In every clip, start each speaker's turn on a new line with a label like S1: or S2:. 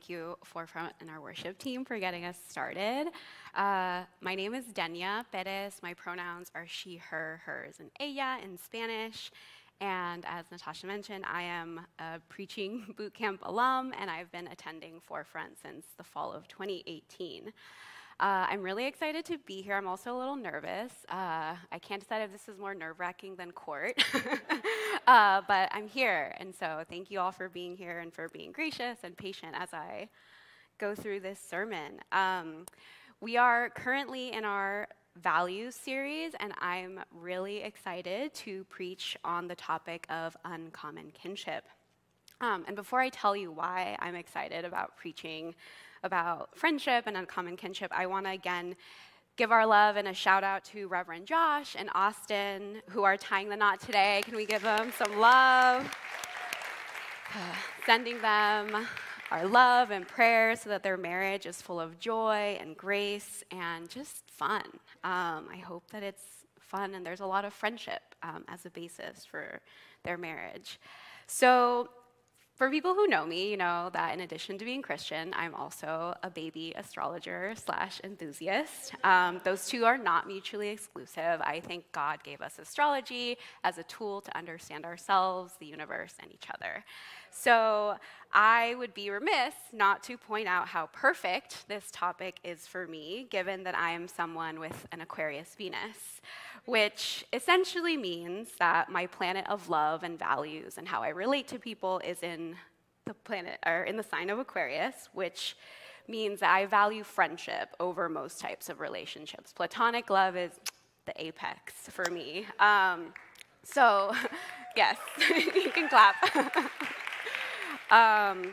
S1: Thank you, Forefront and our worship team, for getting us started. Uh, my name is Denia Perez. My pronouns are she, her, hers, and ella in Spanish. And as Natasha mentioned, I am a preaching boot camp alum, and I've been attending Forefront since the fall of 2018. Uh, I'm really excited to be here. I'm also a little nervous. Uh, I can't decide if this is more nerve wracking than court, uh, but I'm here. And so thank you all for being here and for being gracious and patient as I go through this sermon. Um, we are currently in our values series, and I'm really excited to preach on the topic of uncommon kinship. Um, and before I tell you why I'm excited about preaching about friendship and uncommon kinship, I want to again give our love and a shout out to Reverend Josh and Austin, who are tying the knot today. Can we give them some love? Sending them our love and prayers so that their marriage is full of joy and grace and just fun. Um, I hope that it's fun and there's a lot of friendship um, as a basis for their marriage. So, for people who know me, you know that in addition to being Christian, I'm also a baby astrologer slash enthusiast. Um, those two are not mutually exclusive. I think God gave us astrology as a tool to understand ourselves, the universe, and each other. So I would be remiss not to point out how perfect this topic is for me, given that I am someone with an Aquarius Venus which essentially means that my planet of love and values and how I relate to people is in the planet or in the sign of Aquarius, which means that I value friendship over most types of relationships. Platonic love is the apex for me. Um, so, yes, you can clap. um,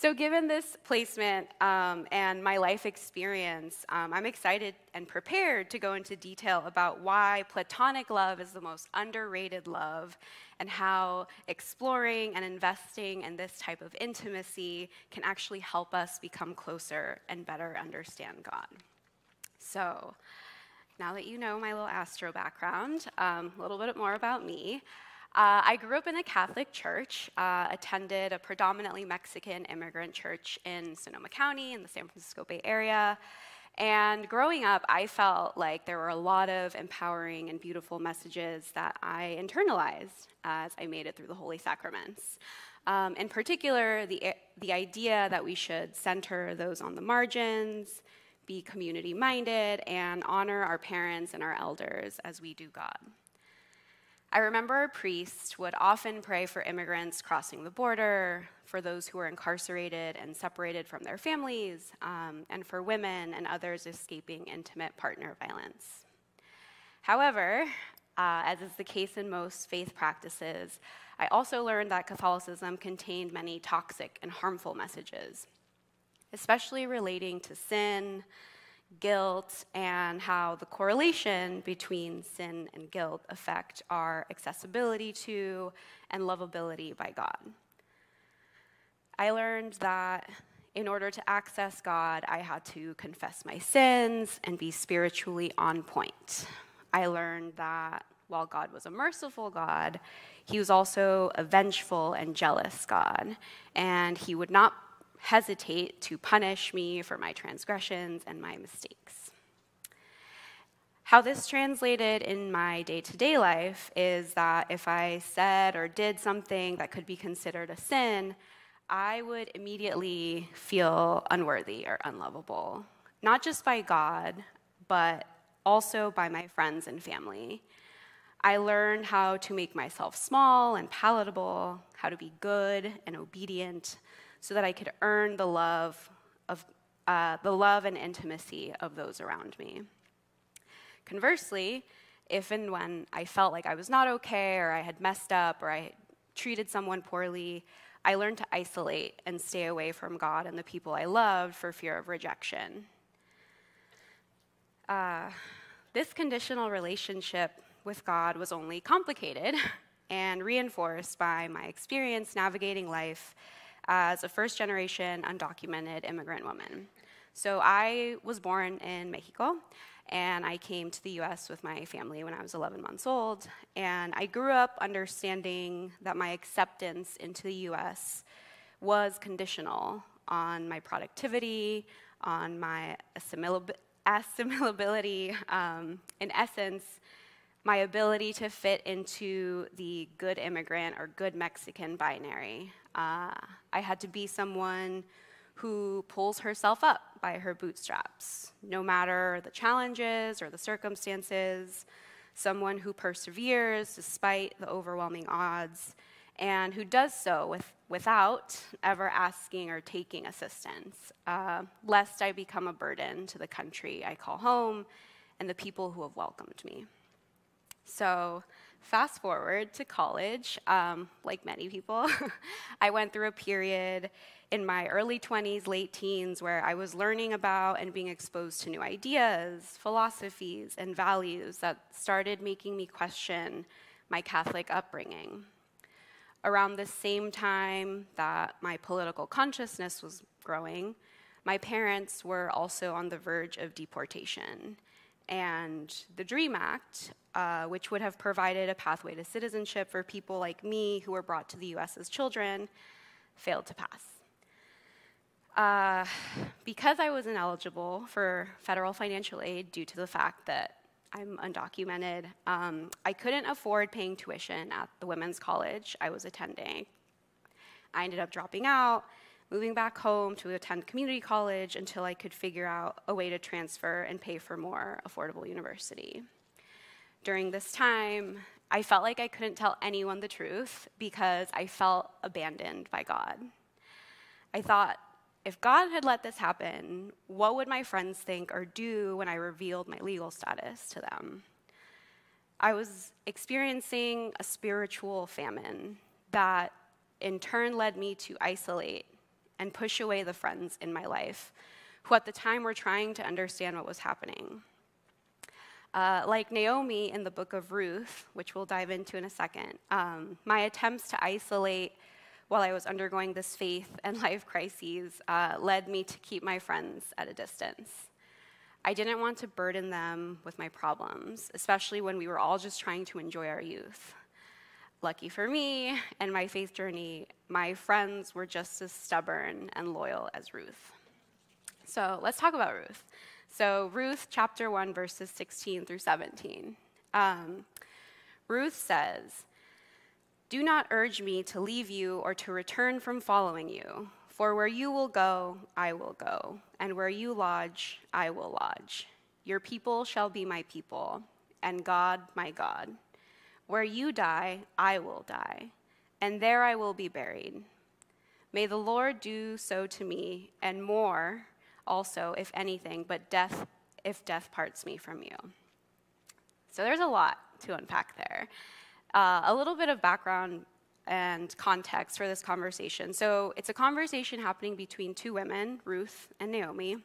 S1: so, given this placement um, and my life experience, um, I'm excited and prepared to go into detail about why platonic love is the most underrated love and how exploring and investing in this type of intimacy can actually help us become closer and better understand God. So, now that you know my little astro background, um, a little bit more about me. Uh, I grew up in a Catholic church, uh, attended a predominantly Mexican immigrant church in Sonoma County in the San Francisco Bay Area. And growing up, I felt like there were a lot of empowering and beautiful messages that I internalized as I made it through the Holy Sacraments. Um, in particular, the, the idea that we should center those on the margins, be community minded, and honor our parents and our elders as we do God. I remember a priest would often pray for immigrants crossing the border, for those who were incarcerated and separated from their families, um, and for women and others escaping intimate partner violence. However, uh, as is the case in most faith practices, I also learned that Catholicism contained many toxic and harmful messages, especially relating to sin, guilt and how the correlation between sin and guilt affect our accessibility to and lovability by God. I learned that in order to access God, I had to confess my sins and be spiritually on point. I learned that while God was a merciful God, he was also a vengeful and jealous God, and he would not hesitate to punish me for my transgressions and my mistakes. How this translated in my day to day life is that if I said or did something that could be considered a sin, I would immediately feel unworthy or unlovable, not just by God, but also by my friends and family. I learned how to make myself small and palatable, how to be good and obedient, so that I could earn the love of uh, the love and intimacy of those around me. conversely, if and when I felt like I was not okay or I had messed up or I treated someone poorly, I learned to isolate and stay away from God and the people I loved for fear of rejection. Uh, this conditional relationship with God was only complicated and reinforced by my experience navigating life as a first generation undocumented immigrant woman. So I was born in Mexico and I came to the US with my family when I was 11 months old. And I grew up understanding that my acceptance into the US was conditional on my productivity, on my assimilability, um, in essence, my ability to fit into the good immigrant or good Mexican binary. Uh, I had to be someone who pulls herself up by her bootstraps, no matter the challenges or the circumstances, someone who perseveres despite the overwhelming odds, and who does so with, without ever asking or taking assistance, uh, lest I become a burden to the country I call home and the people who have welcomed me. So, fast forward to college, um, like many people, I went through a period in my early 20s, late teens, where I was learning about and being exposed to new ideas, philosophies, and values that started making me question my Catholic upbringing. Around the same time that my political consciousness was growing, my parents were also on the verge of deportation. And the DREAM Act, uh, which would have provided a pathway to citizenship for people like me who were brought to the US as children, failed to pass. Uh, because I was ineligible for federal financial aid due to the fact that I'm undocumented, um, I couldn't afford paying tuition at the women's college I was attending. I ended up dropping out, moving back home to attend community college until I could figure out a way to transfer and pay for more affordable university. During this time, I felt like I couldn't tell anyone the truth because I felt abandoned by God. I thought if God had let this happen, what would my friends think or do when I revealed my legal status to them? I was experiencing a spiritual famine that in turn led me to isolate and push away the friends in my life who at the time were trying to understand what was happening. Uh, like Naomi in the book of Ruth, which we'll dive into in a second, um, my attempts to isolate while I was undergoing this faith and life crises uh, led me to keep my friends at a distance. I didn't want to burden them with my problems, especially when we were all just trying to enjoy our youth. Lucky for me and my faith journey, my friends were just as stubborn and loyal as Ruth. So let's talk about Ruth. So, Ruth chapter 1, verses 16 through 17. Um, Ruth says, do not urge me to leave you or to return from following you, for where you will go, I will go, and where you lodge, I will lodge. Your people shall be my people, and God my God. Where you die, I will die, and there I will be buried. May the Lord do so to me, and more also, if anything, but death, if death parts me from you. So there's a lot to unpack there. Uh, a little bit of background and context for this conversation. So it's a conversation happening between two women, Ruth and Naomi.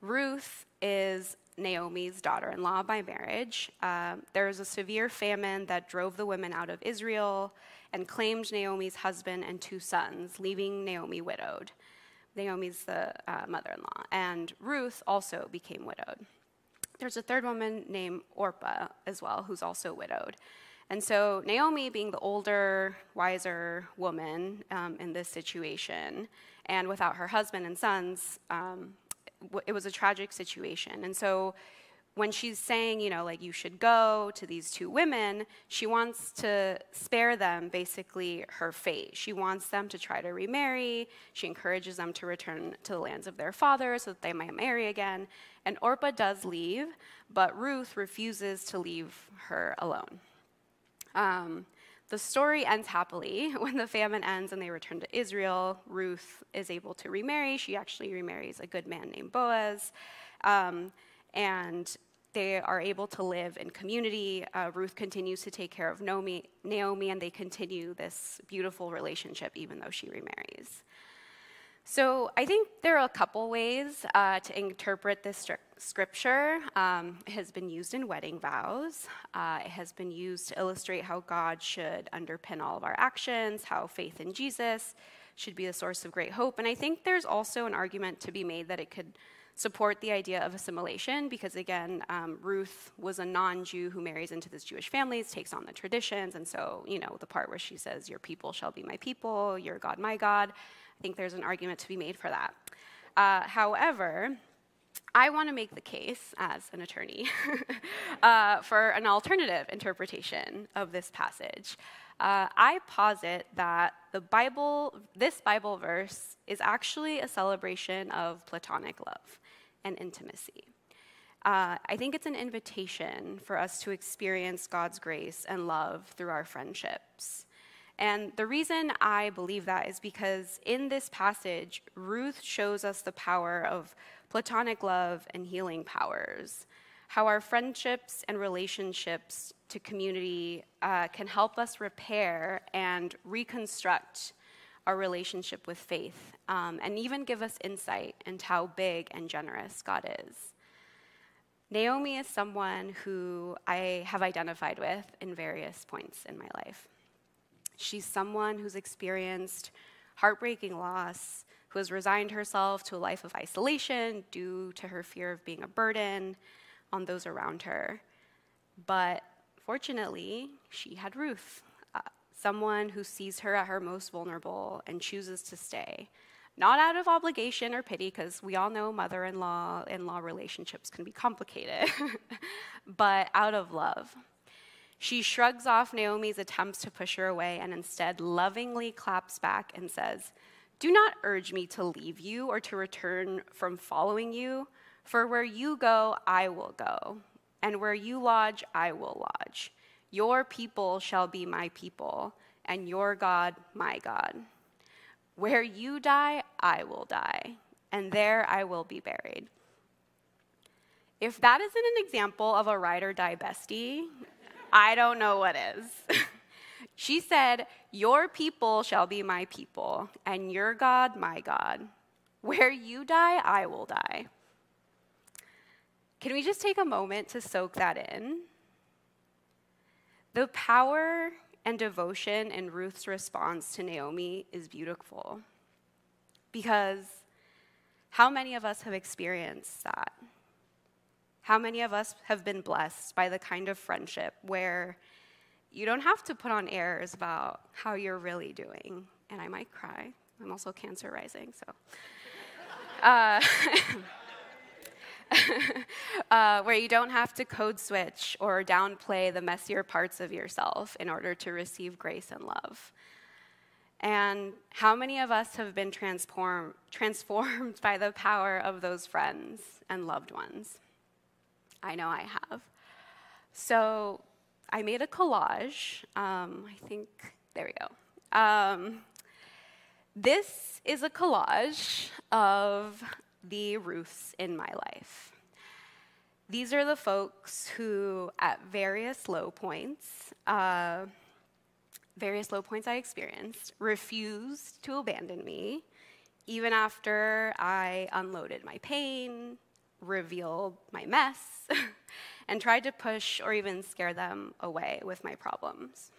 S1: Ruth is Naomi's daughter in law by marriage. Uh, there was a severe famine that drove the women out of Israel and claimed Naomi's husband and two sons, leaving Naomi widowed. Naomi's the uh, mother in law. And Ruth also became widowed. There's a third woman named Orpah as well, who's also widowed. And so Naomi, being the older, wiser woman um, in this situation, and without her husband and sons, um, it was a tragic situation. And so when she's saying, you know, like you should go to these two women, she wants to spare them basically her fate. She wants them to try to remarry. She encourages them to return to the lands of their father so that they might marry again. And Orpah does leave, but Ruth refuses to leave her alone. Um, the story ends happily. When the famine ends and they return to Israel, Ruth is able to remarry. She actually remarries a good man named Boaz. Um, and they are able to live in community. Uh, Ruth continues to take care of Naomi, Naomi, and they continue this beautiful relationship even though she remarries. So I think there are a couple ways uh, to interpret this scripture. Um, it has been used in wedding vows. Uh, it has been used to illustrate how God should underpin all of our actions, how faith in Jesus should be the source of great hope. And I think there's also an argument to be made that it could support the idea of assimilation because, again, um, Ruth was a non Jew who marries into this Jewish family, takes on the traditions. And so, you know, the part where she says, Your people shall be my people, your God, my God I think there's an argument to be made for that. Uh, however, I want to make the case as an attorney uh, for an alternative interpretation of this passage. Uh, I posit that the Bible, this Bible verse, is actually a celebration of platonic love and intimacy. Uh, I think it's an invitation for us to experience God's grace and love through our friendships. And the reason I believe that is because in this passage, Ruth shows us the power of platonic love and healing powers, how our friendships and relationships to community uh, can help us repair and reconstruct our relationship with faith, um, and even give us insight into how big and generous God is. Naomi is someone who I have identified with in various points in my life. She's someone who's experienced heartbreaking loss, who has resigned herself to a life of isolation due to her fear of being a burden on those around her. But fortunately, she had Ruth, uh, someone who sees her at her most vulnerable and chooses to stay. Not out of obligation or pity, because we all know mother in law in law relationships can be complicated, but out of love. She shrugs off Naomi's attempts to push her away and instead lovingly claps back and says, Do not urge me to leave you or to return from following you, for where you go, I will go, and where you lodge, I will lodge. Your people shall be my people, and your God, my God. Where you die, I will die, and there I will be buried. If that isn't an example of a ride or die bestie, I don't know what is. she said, Your people shall be my people, and your God my God. Where you die, I will die. Can we just take a moment to soak that in? The power and devotion in Ruth's response to Naomi is beautiful because how many of us have experienced that? How many of us have been blessed by the kind of friendship where you don't have to put on airs about how you're really doing? And I might cry. I'm also cancer rising, so. Uh, uh, where you don't have to code switch or downplay the messier parts of yourself in order to receive grace and love. And how many of us have been transform, transformed by the power of those friends and loved ones? I know I have. So I made a collage. Um, I think, there we go. Um, this is a collage of the Ruths in my life. These are the folks who, at various low points, uh, various low points I experienced, refused to abandon me, even after I unloaded my pain, reveal my mess and tried to push or even scare them away with my problems.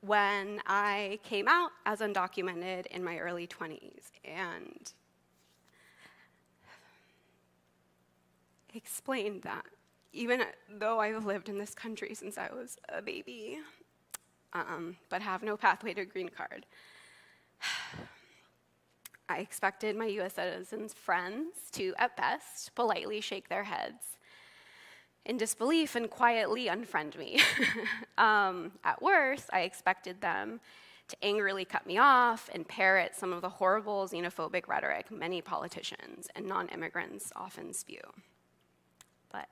S1: When I came out as undocumented in my early 20s and explained that even though I've lived in this country since I was a baby, um, but have no pathway to a green card, I expected my US citizens' friends to, at best, politely shake their heads in disbelief and quietly unfriend me. um, at worst, I expected them to angrily cut me off and parrot some of the horrible xenophobic rhetoric many politicians and non immigrants often spew. But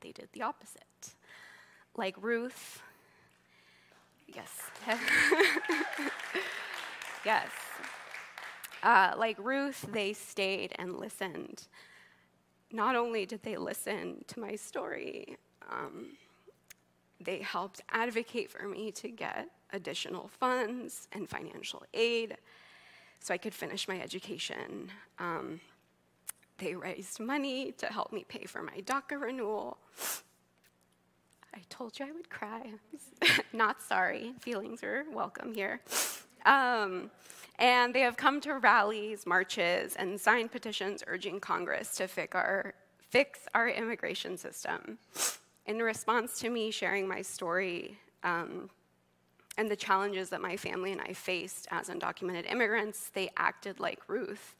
S1: they did the opposite. Like Ruth, yes. yes. Uh, like Ruth, they stayed and listened. not only did they listen to my story, um, they helped advocate for me to get additional funds and financial aid so I could finish my education. Um, they raised money to help me pay for my DACA renewal. I told you I would cry. Not sorry. Feelings are welcome here. Um, and they have come to rallies, marches, and signed petitions urging Congress to fix our, fix our immigration system. In response to me sharing my story um, and the challenges that my family and I faced as undocumented immigrants, they acted like Ruth.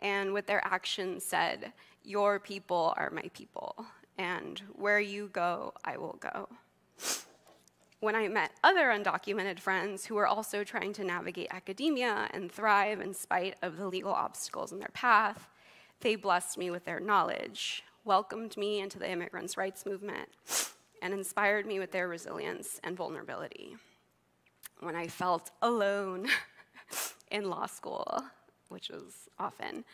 S1: And with their actions said, Your people are my people, and where you go, I will go. When I met other undocumented friends who were also trying to navigate academia and thrive in spite of the legal obstacles in their path, they blessed me with their knowledge, welcomed me into the immigrants' rights movement, and inspired me with their resilience and vulnerability. When I felt alone in law school, which was often,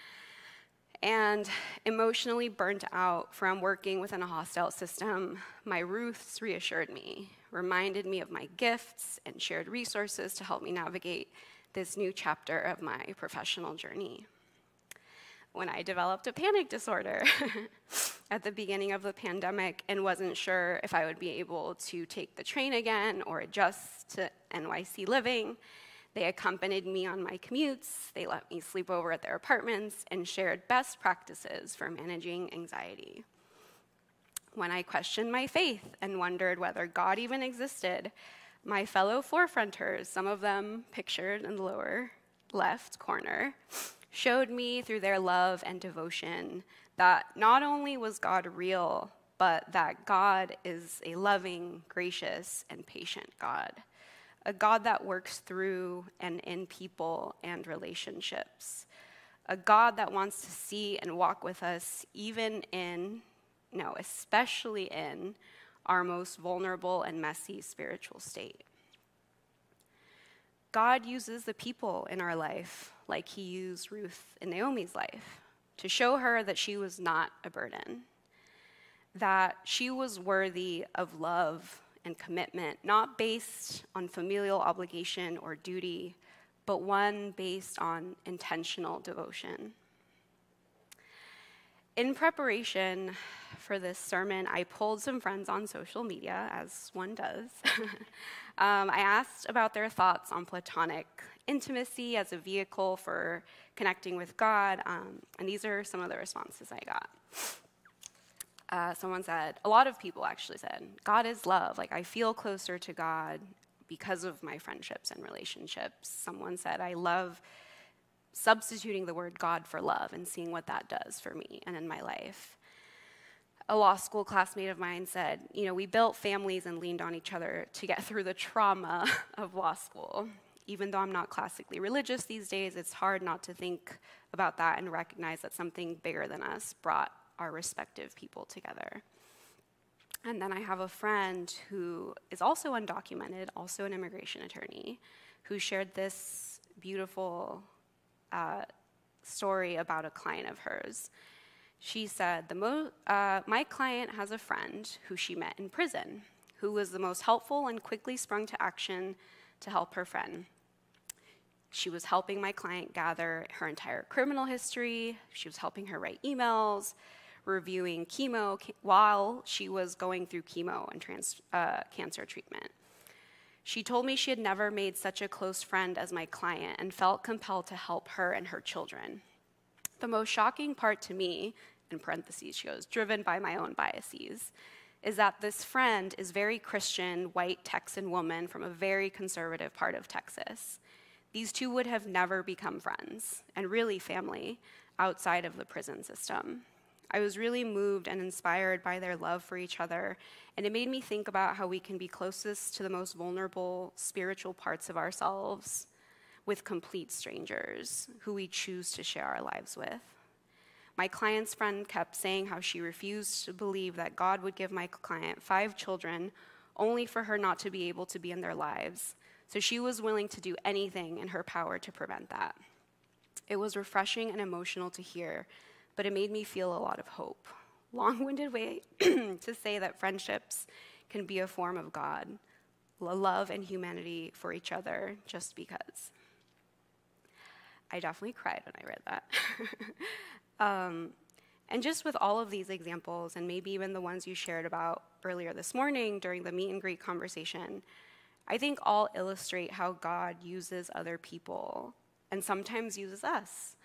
S1: and emotionally burnt out from working within a hostile system, my Ruths reassured me, reminded me of my gifts, and shared resources to help me navigate this new chapter of my professional journey. When I developed a panic disorder at the beginning of the pandemic and wasn't sure if I would be able to take the train again or adjust to NYC living. They accompanied me on my commutes, they let me sleep over at their apartments, and shared best practices for managing anxiety. When I questioned my faith and wondered whether God even existed, my fellow forefronters, some of them pictured in the lower left corner, showed me through their love and devotion that not only was God real, but that God is a loving, gracious, and patient God a God that works through and in people and relationships, a God that wants to see and walk with us even in, no, especially in our most vulnerable and messy spiritual state. God uses the people in our life like he used Ruth in Naomi's life to show her that she was not a burden, that she was worthy of love and commitment, not based on familial obligation or duty, but one based on intentional devotion. In preparation for this sermon, I pulled some friends on social media, as one does. um, I asked about their thoughts on platonic intimacy as a vehicle for connecting with God, um, and these are some of the responses I got uh, someone said, a lot of people actually said, God is love. Like, I feel closer to God because of my friendships and relationships. Someone said, I love substituting the word God for love and seeing what that does for me and in my life. A law school classmate of mine said, You know, we built families and leaned on each other to get through the trauma of law school. Even though I'm not classically religious these days, it's hard not to think about that and recognize that something bigger than us brought our respective people together. And then I have a friend who is also undocumented, also an immigration attorney, who shared this beautiful uh, story about a client of hers. She said, uh, My client has a friend who she met in prison, who was the most helpful and quickly sprung to action to help her friend. She was helping my client gather her entire criminal history, she was helping her write emails, reviewing chemo while she was going through chemo and trans, uh, cancer treatment. She told me she had never made such a close friend as my client and felt compelled to help her and her children. The most shocking part to me, in parentheses, she goes, driven by my own biases, is that this friend is very Christian, white Texan woman from a very conservative part of Texas. These two would have never become friends, and really family, outside of the prison system. I was really moved and inspired by their love for each other, and it made me think about how we can be closest to the most vulnerable spiritual parts of ourselves with complete strangers who we choose to share our lives with. My client's friend kept saying how she refused to believe that God would give my client five children only for her not to be able to be in their lives. So she was willing to do anything in her power to prevent that. It was refreshing and emotional to hear but it made me feel a lot of hope. long winded way to say that friendships can be a form of God, love and humanity for each other just because. I definitely cried when I read that. um, and just with all of these examples, and maybe even the ones you shared about earlier this morning during the meet and greet conversation, I think all illustrate how God uses other people and sometimes uses us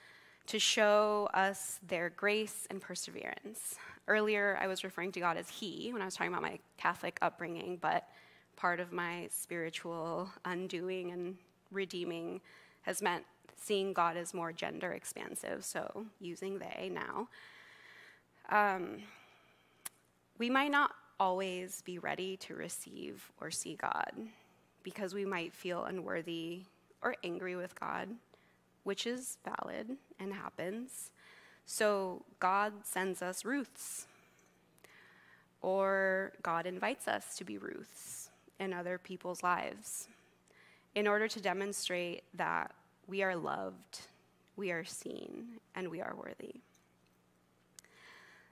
S1: to show us their grace and perseverance. Earlier, I was referring to God as He when I was talking about my Catholic upbringing, but part of my spiritual undoing and redeeming has meant seeing God as more gender expansive, so using they now. Um, we might not always be ready to receive or see God because we might feel unworthy or angry with God, which is valid and happens. So God sends us Ruths, or God invites us to be Ruths in other people's lives in order to demonstrate that we are loved, we are seen, and we are worthy.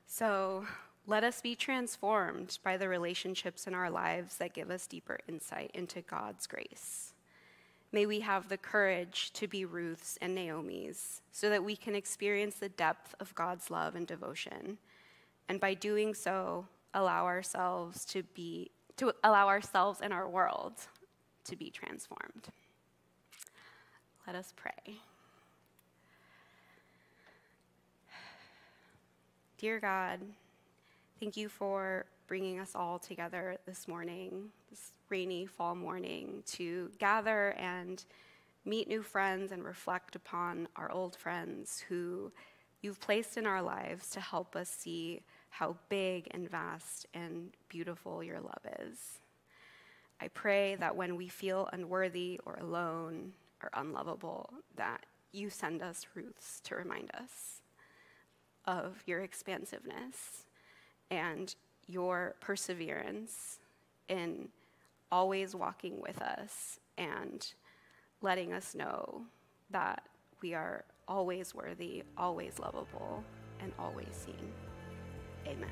S1: So let us be transformed by the relationships in our lives that give us deeper insight into God's grace. May we have the courage to be Ruth's and Naomi's so that we can experience the depth of God's love and devotion. And by doing so, allow ourselves to be to allow ourselves and our world to be transformed. Let us pray. Dear God, thank you for bringing us all together this morning, this rainy fall morning, to gather and meet new friends and reflect upon our old friends who you've placed in our lives to help us see how big and vast and beautiful your love is. I pray that when we feel unworthy or alone or unlovable, that you send us Ruths to remind us of your expansiveness and your perseverance in always walking with us and letting us know that we are always worthy, always lovable, and always seen. Amen.